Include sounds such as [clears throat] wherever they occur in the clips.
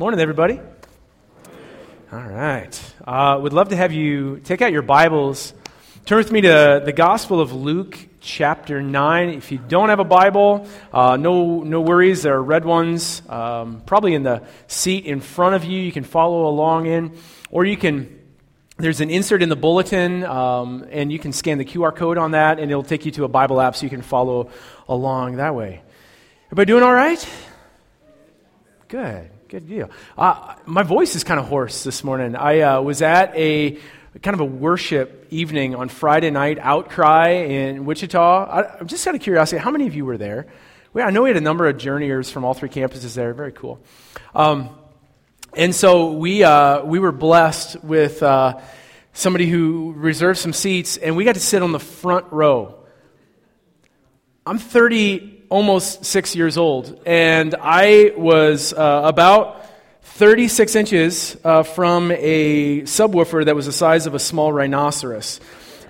Morning, everybody. All right. Uh, would love to have you take out your Bibles. Turn with me to the Gospel of Luke, chapter 9. If you don't have a Bible, uh, no, no worries. There are red ones um, probably in the seat in front of you. You can follow along in. Or you can, there's an insert in the bulletin, um, and you can scan the QR code on that, and it'll take you to a Bible app so you can follow along that way. Everybody doing all right? Good. Good deal. Uh, my voice is kind of hoarse this morning. I uh, was at a kind of a worship evening on Friday night, Outcry in Wichita. I, am just out of curiosity, how many of you were there? Well, I know we had a number of journeyers from all three campuses there. Very cool. Um, and so we, uh, we were blessed with uh, somebody who reserved some seats, and we got to sit on the front row. I'm 30 almost six years old, and I was uh, about 36 inches uh, from a subwoofer that was the size of a small rhinoceros.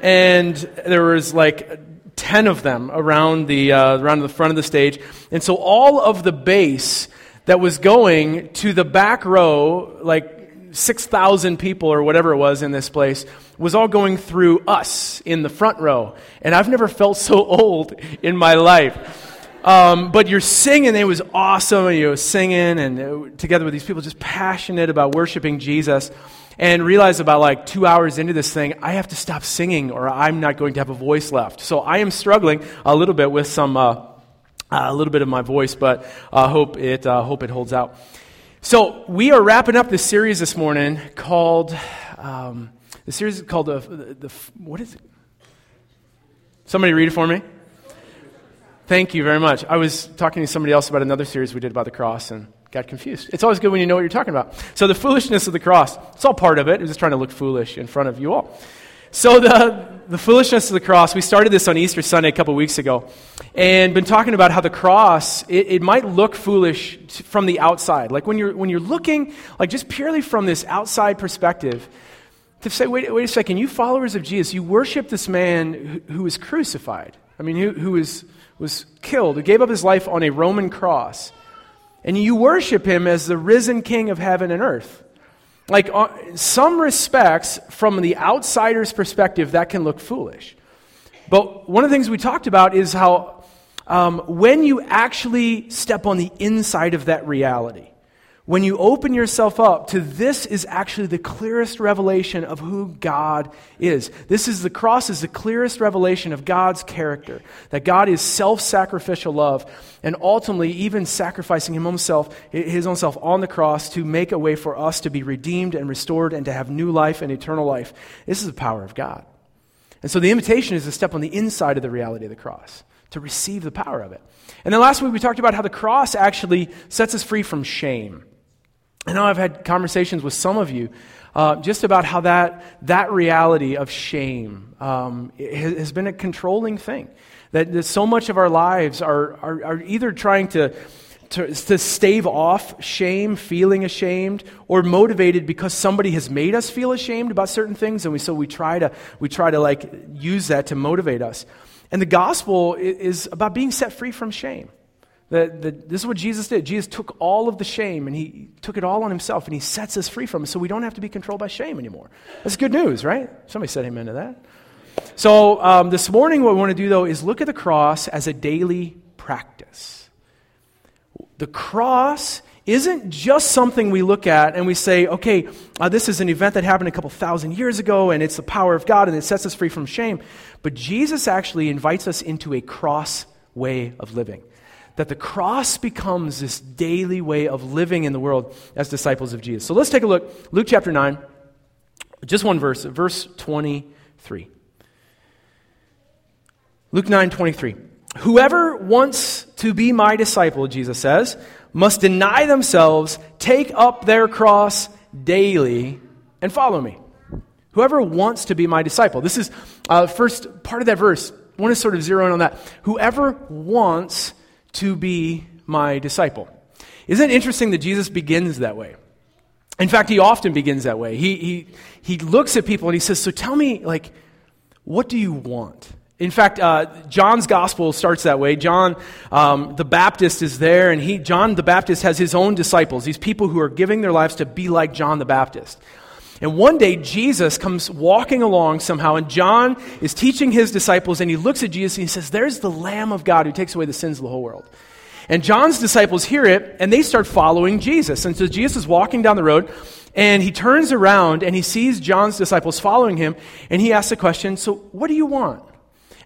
And there was like 10 of them around the, uh, around the front of the stage. And so all of the bass that was going to the back row, like 6,000 people or whatever it was in this place, was all going through us in the front row. And I've never felt so [laughs] old in my life. Um, but you're singing, it was awesome, and you're singing and uh, together with these people just passionate about worshiping Jesus. And realize about like two hours into this thing, I have to stop singing or I'm not going to have a voice left. So I am struggling a little bit with some, uh, a little bit of my voice, but I uh, hope, it, uh, hope it holds out. So we are wrapping up this series this morning called, um, the series is called, the, the, what is it? Somebody read it for me. Thank you very much. I was talking to somebody else about another series we did about the cross and got confused. It's always good when you know what you're talking about. So, the foolishness of the cross, it's all part of it. I'm just trying to look foolish in front of you all. So, the, the foolishness of the cross, we started this on Easter Sunday a couple weeks ago and been talking about how the cross, it, it might look foolish from the outside. Like when you're, when you're looking, like just purely from this outside perspective, to say, wait, wait a second, you followers of Jesus, you worship this man who, was crucified. I mean, who, who was was killed, who gave up his life on a Roman cross. And you worship him as the risen king of heaven and earth. Like, uh, some respects, from the outsider's perspective, that can look foolish. But one of the things we talked about is how um, when you actually step on the inside of that reality, when you open yourself up to this is actually the clearest revelation of who God is. This is the cross is the clearest revelation of God's character. That God is self-sacrificial love and ultimately even sacrificing himself, his own self on the cross to make a way for us to be redeemed and restored and to have new life and eternal life. This is the power of God. And so the invitation is to step on the inside of the reality of the cross, to receive the power of it. And then last week we talked about how the cross actually sets us free from shame. I know I've had conversations with some of you uh, just about how that, that reality of shame um, has been a controlling thing. That, that so much of our lives are, are, are either trying to, to, to stave off shame, feeling ashamed, or motivated because somebody has made us feel ashamed about certain things, and we, so we try to, we try to like use that to motivate us. And the gospel is about being set free from shame. That, this is what Jesus did. Jesus took all of the shame and he took it all on himself and he sets us free from it so we don't have to be controlled by shame anymore. That's good news, right? Somebody said amen to that. So um, this morning, what we want to do though is look at the cross as a daily practice. The cross isn't just something we look at and we say, okay, uh, this is an event that happened a couple thousand years ago and it's the power of God and it sets us free from shame. But Jesus actually invites us into a cross way of living that the cross becomes this daily way of living in the world as disciples of Jesus. So let's take a look. Luke chapter 9, just one verse, verse 23. Luke 9 23. Whoever wants to be my disciple, Jesus says, must deny themselves, take up their cross daily, and follow me. Whoever wants to be my disciple. This is uh, first part of that verse. I want to sort of zero in on that. Whoever wants to be my disciple. Isn't it interesting that Jesus begins that way? In fact, he often begins that way. He, he, he looks at people and he says, So tell me, like, what do you want? In fact, uh, John's gospel starts that way. John um, the Baptist is there, and he, John the Baptist has his own disciples, these people who are giving their lives to be like John the Baptist. And one day, Jesus comes walking along somehow, and John is teaching his disciples, and he looks at Jesus and he says, There's the Lamb of God who takes away the sins of the whole world. And John's disciples hear it, and they start following Jesus. And so Jesus is walking down the road, and he turns around and he sees John's disciples following him, and he asks the question, So, what do you want?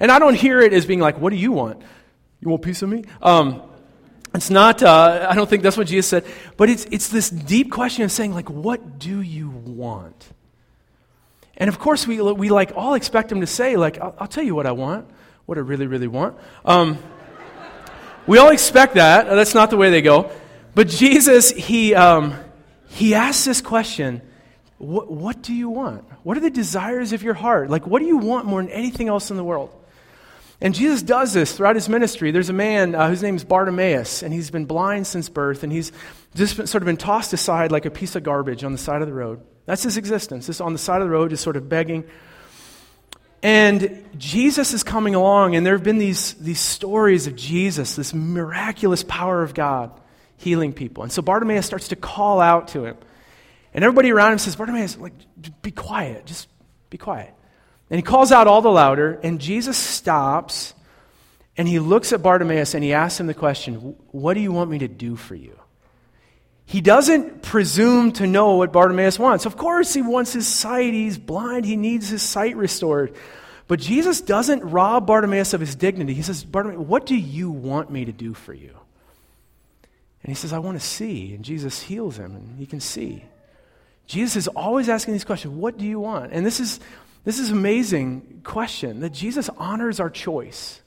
And I don't hear it as being like, what do you want? You want a piece of me? Um, it's not, uh, I don't think that's what Jesus said, but it's, it's this deep question of saying, like, what do you want? And of course, we, we like all expect him to say, like, I'll, I'll tell you what I want, what I really, really want. Um, we all expect that. That's not the way they go. But Jesus, he, um, he asks this question what, what do you want? What are the desires of your heart? Like, what do you want more than anything else in the world? And Jesus does this throughout his ministry. There's a man uh, whose name is Bartimaeus, and he's been blind since birth, and he's just been, sort of been tossed aside like a piece of garbage on the side of the road. That's his existence, just on the side of the road, just sort of begging. And Jesus is coming along, and there have been these, these stories of Jesus, this miraculous power of God healing people. And so Bartimaeus starts to call out to him. And everybody around him says, Bartimaeus, like, be quiet, just be quiet. And he calls out all the louder, and Jesus stops and he looks at Bartimaeus and he asks him the question, What do you want me to do for you? He doesn't presume to know what Bartimaeus wants. Of course, he wants his sight. He's blind. He needs his sight restored. But Jesus doesn't rob Bartimaeus of his dignity. He says, Bartimaeus, what do you want me to do for you? And he says, I want to see. And Jesus heals him, and he can see. Jesus is always asking these questions What do you want? And this is this is an amazing question that Jesus honors our choice.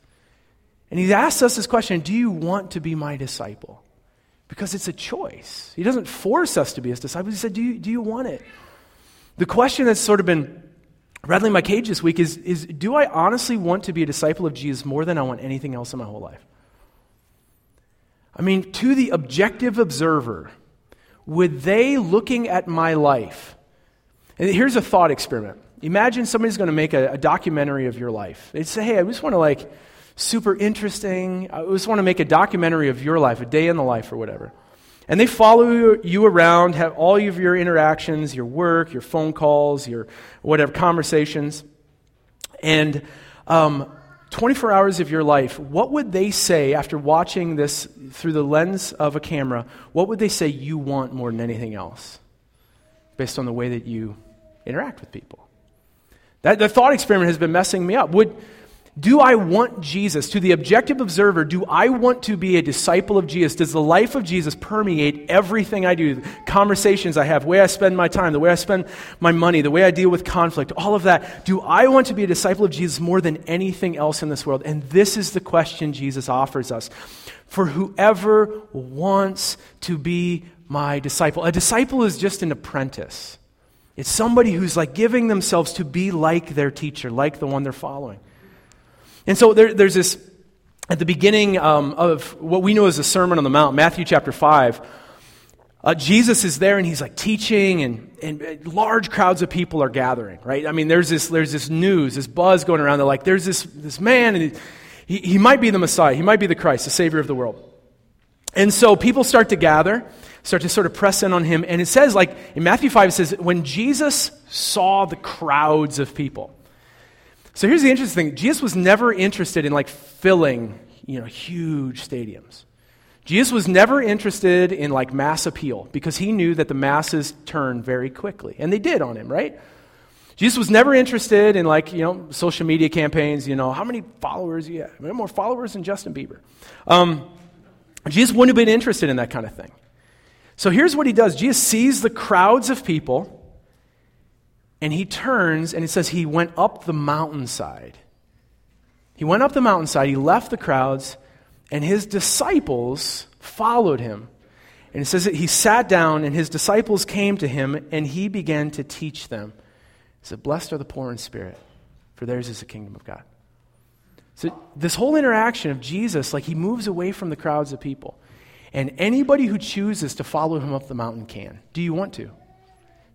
And he asks us this question Do you want to be my disciple? Because it's a choice. He doesn't force us to be his disciples. He said, Do you, do you want it? The question that's sort of been rattling my cage this week is, is Do I honestly want to be a disciple of Jesus more than I want anything else in my whole life? I mean, to the objective observer, would they, looking at my life, and here's a thought experiment. Imagine somebody's going to make a, a, documentary of your life. They say, hey, I just want to like, super interesting. I just want to make a documentary of your life, a day in the life or whatever. And they follow you around, have all of your interactions, your work, your phone calls, your whatever conversations. And um, 24 hours of your life, what would they say after watching this through the lens of a camera? What would they say you want more than anything else based on the way that you interact with people? That, the thought experiment has been messing me up. Would, do I want Jesus? To the objective observer, do I want to be a disciple of Jesus? Does the life of Jesus permeate everything I do? Conversations I have, the way I spend my time, the way I spend my money, the way I deal with conflict, all of that. Do I want to be a disciple of Jesus more than anything else in this world? And this is the question Jesus offers us. For whoever wants to be my disciple, a disciple is just an apprentice. It's somebody who's like giving themselves to be like their teacher, like the one they're following. And so there, there's this, at the beginning um, of what we know as the Sermon on the Mount, Matthew chapter 5, uh, Jesus is there and he's like teaching, and, and large crowds of people are gathering, right? I mean, there's this, there's this news, this buzz going around. They're like, there's this, this man, and he, he might be the Messiah, he might be the Christ, the Savior of the world. And so people start to gather, start to sort of press in on him. And it says, like in Matthew 5, it says, when Jesus saw the crowds of people, so here's the interesting thing Jesus was never interested in like filling, you know, huge stadiums. Jesus was never interested in like mass appeal because he knew that the masses turn very quickly. And they did on him, right? Jesus was never interested in like, you know, social media campaigns, you know, how many followers you have? More followers than Justin Bieber. Um, Jesus wouldn't have been interested in that kind of thing. So here's what he does Jesus sees the crowds of people and he turns and it says he went up the mountainside. He went up the mountainside, he left the crowds, and his disciples followed him. And it says that he sat down, and his disciples came to him, and he began to teach them. He said, Blessed are the poor in spirit, for theirs is the kingdom of God. So, this whole interaction of Jesus, like he moves away from the crowds of people. And anybody who chooses to follow him up the mountain can. Do you want to?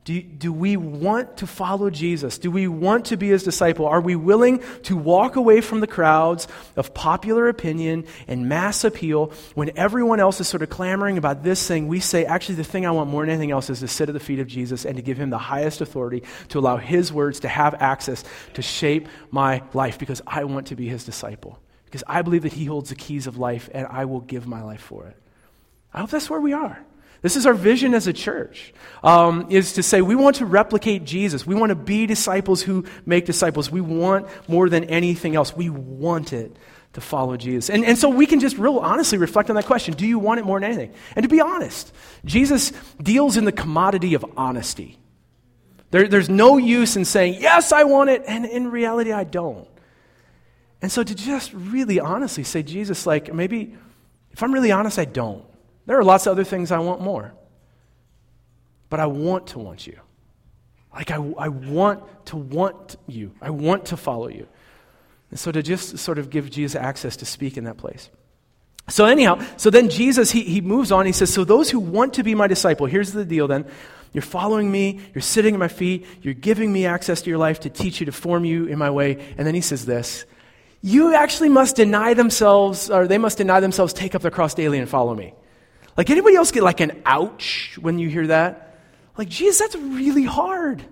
Do, do we want to follow Jesus? Do we want to be his disciple? Are we willing to walk away from the crowds of popular opinion and mass appeal when everyone else is sort of clamoring about this thing? We say, actually, the thing I want more than anything else is to sit at the feet of Jesus and to give him the highest authority, to allow his words to have access to shape my life because I want to be his disciple. Because I believe that he holds the keys of life and I will give my life for it. I hope that's where we are. This is our vision as a church, um, is to say we want to replicate Jesus. We want to be disciples who make disciples. We want more than anything else. We want it to follow Jesus. And, and so we can just real honestly reflect on that question. Do you want it more than anything? And to be honest, Jesus deals in the commodity of honesty. There, there's no use in saying, yes, I want it, and in reality, I don't. And so to just really honestly say, Jesus, like, maybe if I'm really honest, I don't. There are lots of other things I want more. But I want to want you. Like, I, I want to want you. I want to follow you. And so to just sort of give Jesus access to speak in that place. So, anyhow, so then Jesus, he, he moves on. He says, So those who want to be my disciple, here's the deal then. You're following me, you're sitting at my feet, you're giving me access to your life to teach you, to form you in my way. And then he says this You actually must deny themselves, or they must deny themselves, take up their cross daily, and follow me. Like, anybody else get like an ouch when you hear that? Like, geez, that's really hard.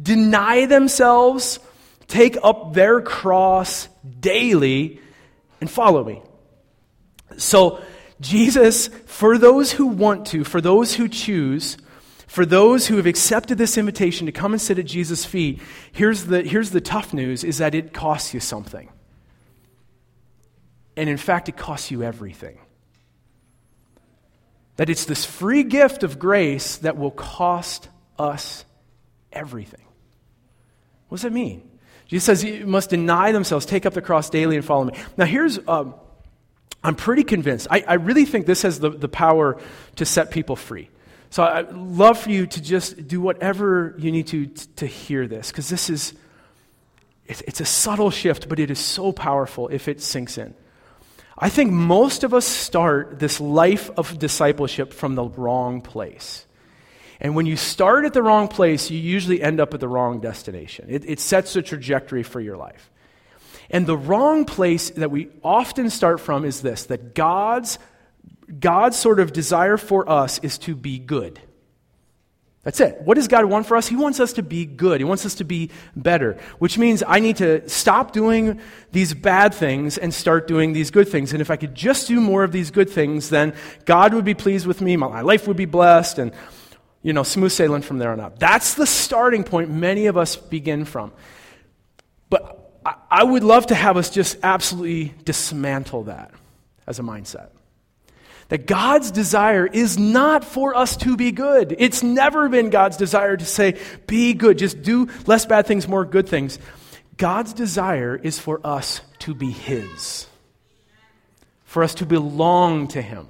Deny themselves, take up their cross daily, and follow me. So, Jesus, for those who want to, for those who choose, for those who have accepted this invitation to come and sit at Jesus' feet, here's the, here's the tough news is that it costs you something. And in fact, it costs you everything. That it's this free gift of grace that will cost us everything. What does that mean? Jesus says you must deny themselves, take up the cross daily, and follow me. Now, here's, um, I'm pretty convinced. I, I, really think this has the, the power to set people free. So I'd love for you to just do whatever you need to to hear this, because this is, it's, it's a subtle shift, but it is so powerful if it sinks in. I think most of us start this life of discipleship from the wrong place. And when you start at the wrong place, you usually end up at the wrong destination. It, it, sets a trajectory for your life. And the wrong place that we often start from is this that God's, God's sort of desire for us is to be good. That's it. What does God want for us? He wants us to be good. He wants us to be better, which means I need to stop doing these bad things and start doing these good things. And if I could just do more of these good things, then God would be pleased with me, my life would be blessed, and, you know, smooth sailing from there on out. That's the starting point many of us begin from. But I would love to have us just absolutely dismantle that as a mindset that God's desire is not for us to be good. It's never been God's desire to say, be good, just do less bad things, more good things. God's desire is for us to be His, for us to belong to Him.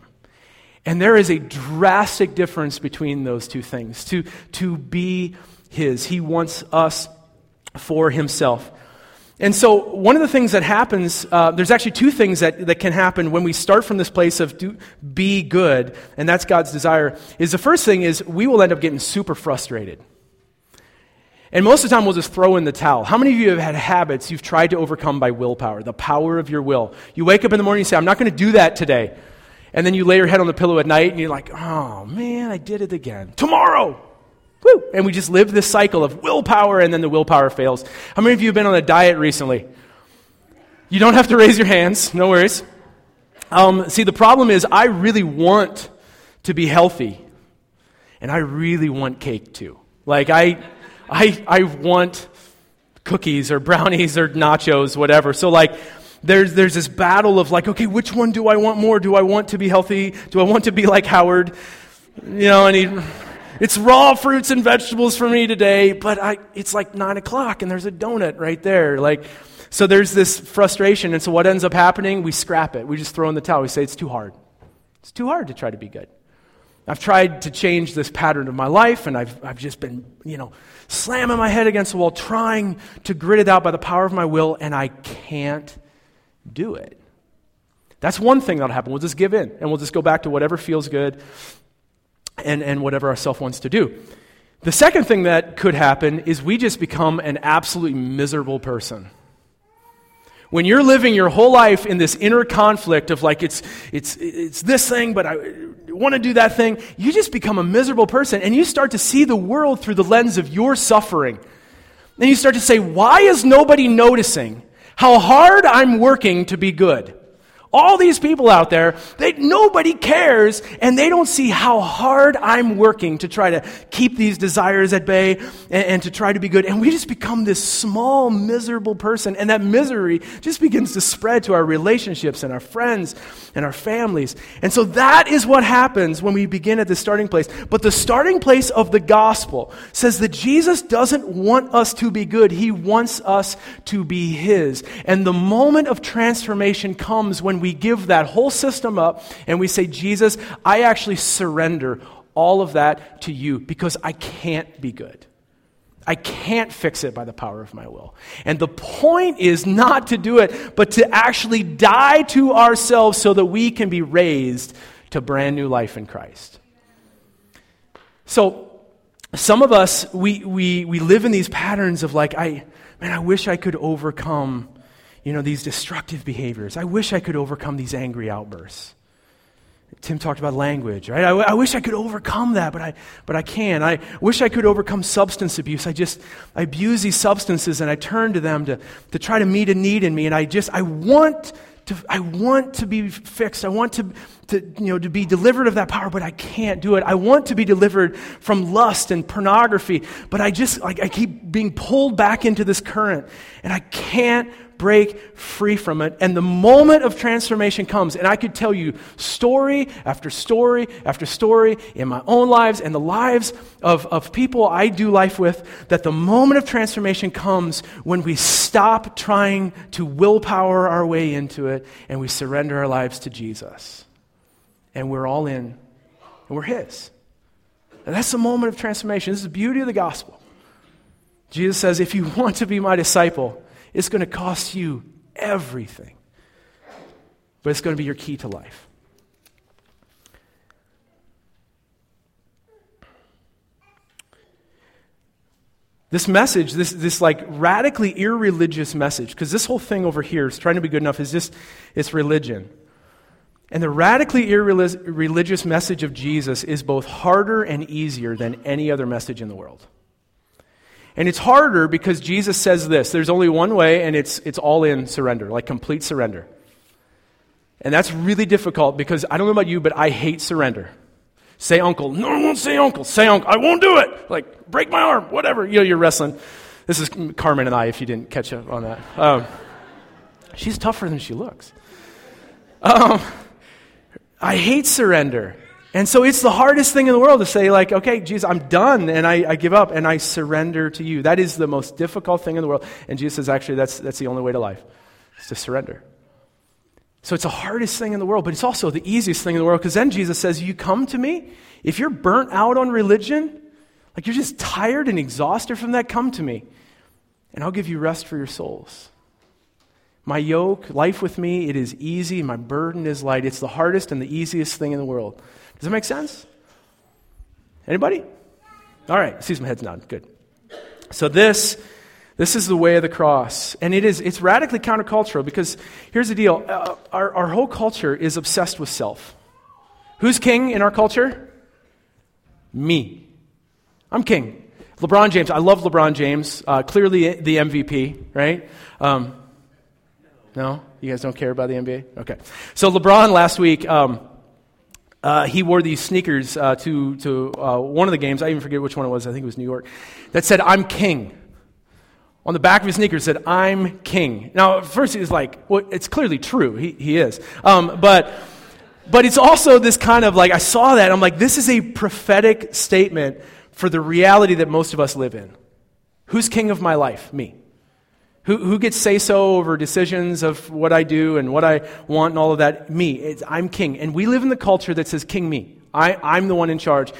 And there is a drastic difference between those two things to, to be His. He wants us for Himself. And so, one of the things that happens, uh, there's actually two things that, that can happen when we start from this place of do, be good, and that's God's desire. Is the first thing is we will end up getting super frustrated. And most of the time, we'll just throw in the towel. How many of you have had habits you've tried to overcome by willpower, the power of your will? You wake up in the morning and say, I'm not going to do that today. And then you lay your head on the pillow at night and you're like, oh man, I did it again. Tomorrow! Woo! And we just live this cycle of willpower and then the willpower fails. How many of you have been on a diet recently? You don't have to raise your hands, no worries. Um, see, the problem is, I really want to be healthy, and I really want cake too. Like, I, I, I want cookies or brownies or nachos, whatever. So, like, there's, there's this battle of, like, okay, which one do I want more? Do I want to be healthy? Do I want to be like Howard? You know, and he it's raw fruits and vegetables for me today, but I, it's like nine o'clock and there's a donut right there. Like, so there's this frustration. And so what ends up happening? We scrap it. We just throw in the towel. We say it's too hard. It's too hard to try to be good. I've tried to change this pattern of my life, and I've, I've just been, you know, slamming my head against the wall, trying to grit it out by the power of my will, and I can't do it. That's one thing that'll happen. We'll just give in, and we'll just go back to whatever feels good and, and whatever our self wants to do. The second thing that could happen is we just become an absolutely miserable person. When you're living your whole life in this inner conflict of like, it's, it's, it's this thing, but I want to do that thing, you just become a miserable person and you start to see the world through the lens of your suffering. Then you start to say, why is nobody noticing how hard I'm working to be good? All these people out there, they, nobody cares, and they don't see how hard I'm working to try to keep these desires at bay and, and, to try to be good. And we just become this small, miserable person, and that misery just begins to spread to our relationships and our friends and our families. And so that is what happens when we begin at the starting place. But the starting place of the gospel says that Jesus doesn't want us to be good, He wants us to be His. And the moment of transformation comes when we give that whole system up and we say, Jesus, I actually surrender all of that to you because I can't be good. I can't fix it by the power of my will. And the point is not to do it, but to actually die to ourselves so that we can be raised to brand new life in Christ. So, some of us, we, we, we live in these patterns of like, I, man, I wish I could overcome you know, these destructive behaviors. I wish I could overcome these angry outbursts. Tim talked about language, right? I, I, wish I could overcome that, but I, but I can't. I wish I could overcome substance abuse. I just, I abuse these substances and I turn to them to, to try to meet a need in me. And I just, I want to, I want to be fixed. I want to, to, you know, to be delivered of that power, but I can't do it. I want to be delivered from lust and pornography, but I just, like, I keep being pulled back into this current and I can't break free from it. And the moment of transformation comes, and I could tell you story after story after story in my own lives and the lives of, of people I do life with, that the moment of transformation comes when we stop trying to willpower our way into it and we surrender our lives to Jesus. And we're all in, and we're His. And that's the moment of transformation. This is the beauty of the gospel. Jesus says, if you want to be my disciple, it's going to cost you everything, but it's going to be your key to life. This message, this, this like radically irreligious message, because this whole thing over here is trying to be good enough, is just, it's religion. And the radically irreligious message of Jesus is both harder and easier than any other message in the world. And it's harder because Jesus says this there's only one way, and it's, it's all in surrender, like complete surrender. And that's really difficult because I don't know about you, but I hate surrender. Say uncle. No, I won't say uncle. Say uncle. I won't do it. Like, break my arm, whatever. You know, you're wrestling. This is Carmen and I, if you didn't catch up on that. Um, she's tougher than she looks. Um, I hate surrender. And so it's the hardest thing in the world to say, like, okay, Jesus, I'm done and I, I, give up and I surrender to you. That is the most difficult thing in the world. And Jesus says, actually, that's, that's the only way to life, is to surrender. So it's the hardest thing in the world, but it's also the easiest thing in the world because then Jesus says, You come to me. If you're burnt out on religion, like you're just tired and exhausted from that, come to me and I'll give you rest for your souls. My yoke, life with me, it is easy. My burden is light. It's the hardest and the easiest thing in the world. Does that make sense? Anybody? All right, sees my head's nod. Good. So this this is the way of the cross. And it is it's radically countercultural because here's the deal. Uh, our, our whole culture is obsessed with self. Who's king in our culture? Me. I'm king. LeBron James. I love LeBron James. Uh, clearly the MVP, right? Um, no? You guys don't care about the NBA? Okay. So LeBron last week, um, uh, he wore these sneakers uh, to, to uh, one of the games. I even forget which one it was. I think it was New York. That said, I'm king. On the back of his sneakers said, I'm king. Now, at first he was like, well, it's clearly true. He, he is. Um, but, but it's also this kind of like, I saw that. I'm like, this is a prophetic statement for the reality that most of us live in. Who's king of my life? Me. Who, who gets say so over decisions of what I do and what I want and all of that? Me. It's, I'm king. And we live in the culture that says, King me. I, I'm the one in charge.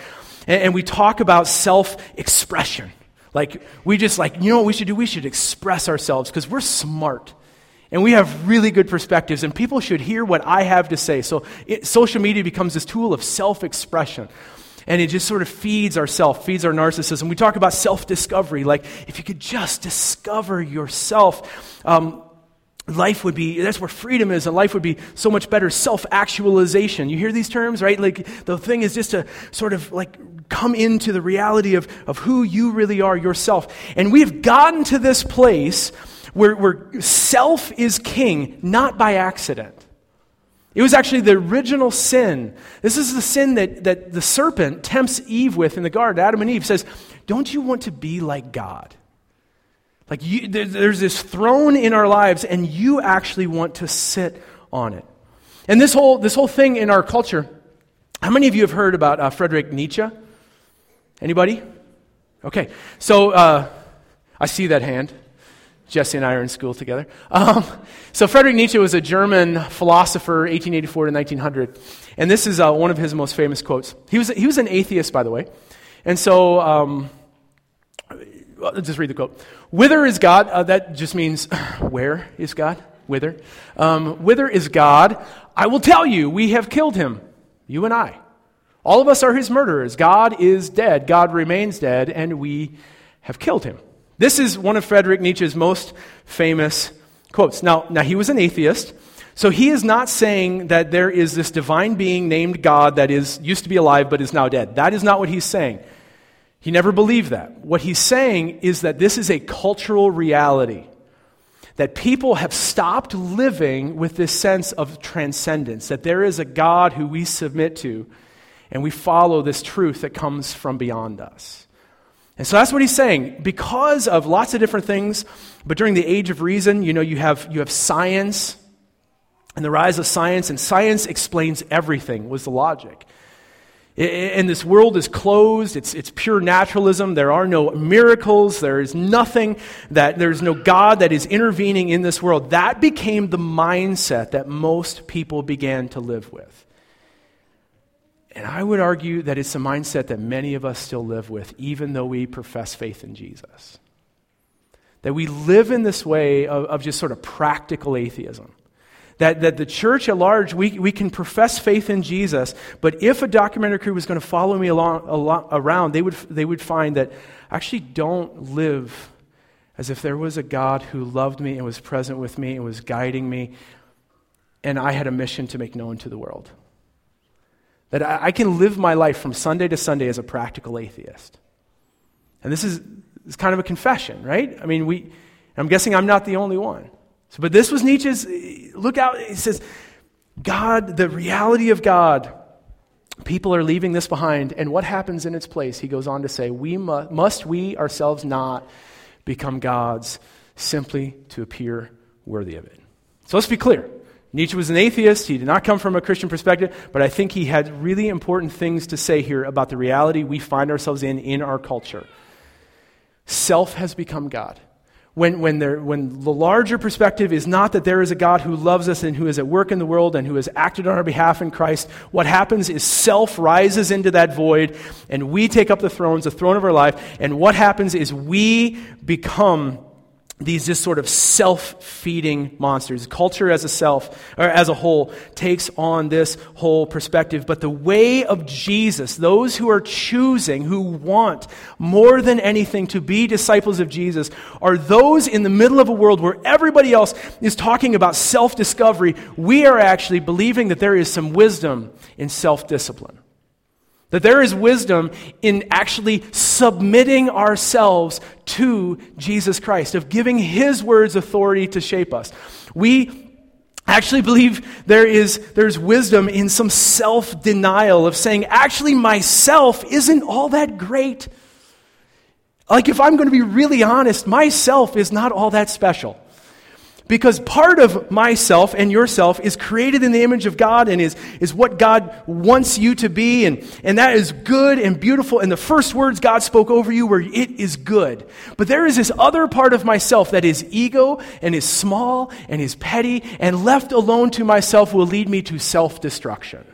And, and we talk about self expression. Like, we just like, you know what we should do? We should express ourselves because we're smart. And we have really good perspectives, and people should hear what I have to say. So, it, social media becomes this tool of self expression. And it just sort of feeds ourself, feeds our narcissism. We talk about self discovery, like if you could just discover yourself, um, life would be, that's where freedom is, and life would be so much better. Self actualization. You hear these terms, right? Like the thing is just to sort of like come into the reality of, of who you really are yourself. And we've gotten to this place where, where self is king, not by accident. It was actually the original sin. This is the sin that, that the serpent tempts Eve with in the garden. Adam and Eve says, Don't you want to be like God? Like you, there's this throne in our lives, and you actually want to sit on it. And this whole, this whole thing in our culture, how many of you have heard about uh, Friedrich Nietzsche? Anybody? Okay. So uh, I see that hand. Jesse and I are in school together. Um, so Friedrich Nietzsche was a German philosopher, 1884 to 1900. And this is uh, one of his most famous quotes. He was, he was an atheist, by the way. And so, um, well, just read the quote. Whither is God? Uh, that just means [laughs] where is God? Whither? Um, whither is God? I will tell you, we have killed him, you and I. All of us are his murderers. God is dead. God remains dead, and we have killed him. This is one of Friedrich Nietzsche's most famous quotes. Now, now he was an atheist, so he is not saying that there is this divine being named God that is used to be alive but is now dead. That is not what he's saying. He never believed that. What he's saying is that this is a cultural reality. That people have stopped living with this sense of transcendence, that there is a God who we submit to, and we follow this truth that comes from beyond us. And so that's what he's saying. Because of lots of different things, but during the age of reason, you know, you have, you have science and the rise of science, and science explains everything, was the logic. And this world is closed. It's, it's pure naturalism. There are no miracles. There is nothing that, there's no God that is intervening in this world. That became the mindset that most people began to live with. And I would argue that it's a mindset that many of us still live with, even though we profess faith in Jesus. That we live in this way of, of just sort of practical atheism that, that the church at large, we, we can profess faith in Jesus, but if a documentary crew was going to follow me along, along, around, they would, they would find that I actually don't live as if there was a God who loved me and was present with me and was guiding me, and I had a mission to make known to the world. That I, can live my life from Sunday to Sunday as a practical atheist. And this is, is kind of a confession, right? I mean, we, I'm guessing I'm not the only one. So, but this was Nietzsche's look out. He says, God, the reality of God, people are leaving this behind. And what happens in its place? He goes on to say, we must, must we ourselves not become gods simply to appear worthy of it? So let's be clear. Nietzsche was an atheist. He did not come from a Christian perspective, but I think he had really important things to say here about the reality we find ourselves in in our culture. Self has become God when, when, there, when the larger perspective is not that there is a God who loves us and who is at work in the world and who has acted on our behalf in Christ, what happens is self rises into that void and we take up the thrones, the throne of our life, and what happens is we become these just sort of self-feeding monsters. Culture as a self, or as a whole, takes on this whole perspective. But the way of Jesus, those who are choosing, who want more than anything to be disciples of Jesus, are those in the middle of a world where everybody else is talking about self-discovery. We are actually believing that there is some wisdom in self-discipline. That there is wisdom in actually submitting ourselves to Jesus Christ, of giving His words authority to shape us. We actually believe there is there's wisdom in some self-denial of saying, actually, myself isn't all that great. Like, if I'm going to be really honest, myself is not all that special. Because part of myself and yourself is created in the image of God and is, is what God wants you to be. And, and that is good and beautiful. And the first words God spoke over you were, It is good. But there is this other part of myself that is ego and is small and is petty, and left alone to myself will lead me to self destruction.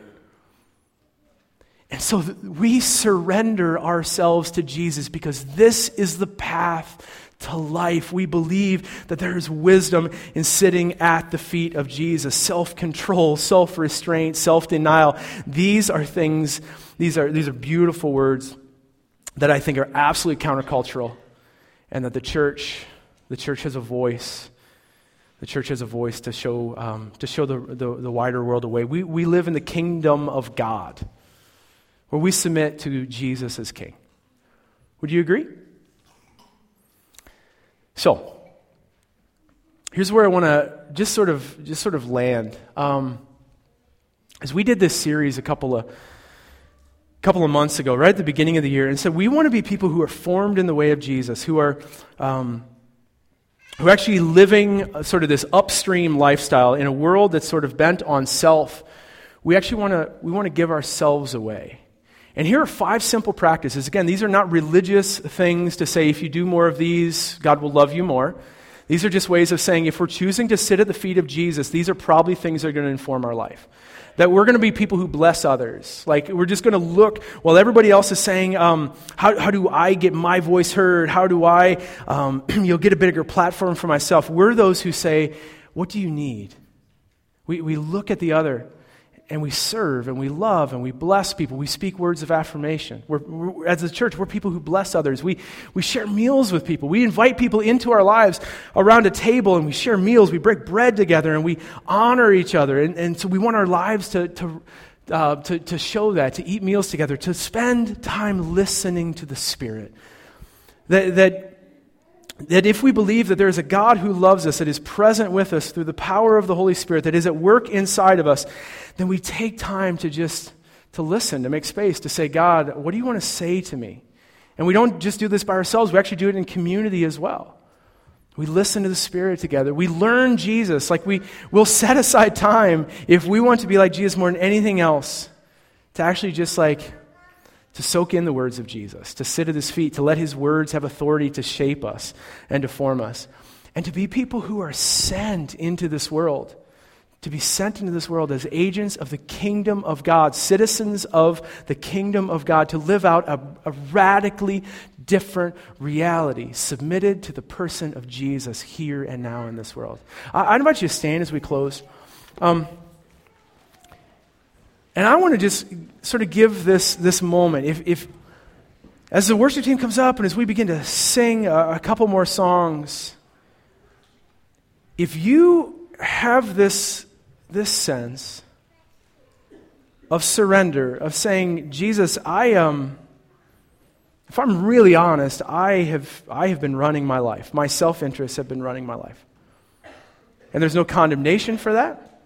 And so we surrender ourselves to Jesus because this is the path to life. We believe that there is wisdom in sitting at the feet of Jesus. Self control, self restraint, self denial. These are things, these are, these are beautiful words that I think are absolutely countercultural, and that the church, the church has a voice. The church has a voice to show, um, to show the, the, the wider world a way. We, we live in the kingdom of God where we submit to Jesus as King. Would you agree? So, here's where I want to just sort of just sort of land. Um, as we did this series a couple of couple of months ago, right at the beginning of the year, and said we want to be people who are formed in the way of Jesus, who are um, who are actually living sort of this upstream lifestyle in a world that's sort of bent on self. We actually want to we want to give ourselves away. And here are five simple practices. Again, these are not religious things to say if you do more of these, God will love you more. These are just ways of saying if we're choosing to sit at the feet of Jesus, these are probably things that are going to inform our life. That we're going to be people who bless others. Like, we're just going to look while everybody else is saying, um, how, how do I get my voice heard? How do I, um, [clears throat] you'll get a bigger platform for myself? We're those who say, what do you need? We, we look at the other and we serve and we love and we bless people. We speak words of affirmation. We're, we're, as a church, we're people who bless others. We, we share meals with people. We invite people into our lives around a table and we share meals. We break bread together and we honor each other. And, and so we want our lives to, to, uh, to, to show that, to eat meals together, to spend time listening to the Spirit. That, that that if we believe that there is a God who loves us, that is present with us through the power of the Holy Spirit, that is at work inside of us, then we take time to just to listen, to make space, to say, God, what do you want to say to me? And we don't just do this by ourselves, we actually do it in community as well. We listen to the Spirit together. We learn Jesus. Like we will set aside time if we want to be like Jesus more than anything else, to actually just like to soak in the words of Jesus, to sit at his feet, to let his words have authority to shape us and to form us, and to be people who are sent into this world to be sent into this world as agents of the kingdom of God, citizens of the kingdom of God, to live out a, a, radically different reality, submitted to the person of Jesus here and now in this world. I, I invite you to stand as we close. Um, and I want to just sort of give this, this moment. If, if, as the worship team comes up and as we begin to sing a, a couple more songs, if you have this this sense of surrender, of saying, Jesus, I um, if I'm really honest, I have, I have been running my life. My self interests have been running my life. And there's no condemnation for that,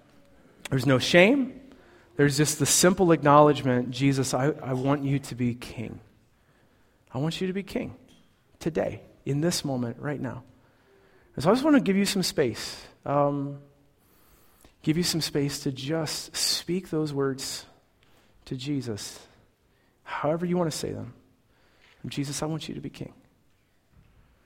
there's no shame. There's just the simple acknowledgement Jesus, I, I want you to be king. I want you to be king today, in this moment, right now. And so I just want to give you some space. Um, give you some space to just speak those words to Jesus, however you want to say them. Jesus, I want you to be king.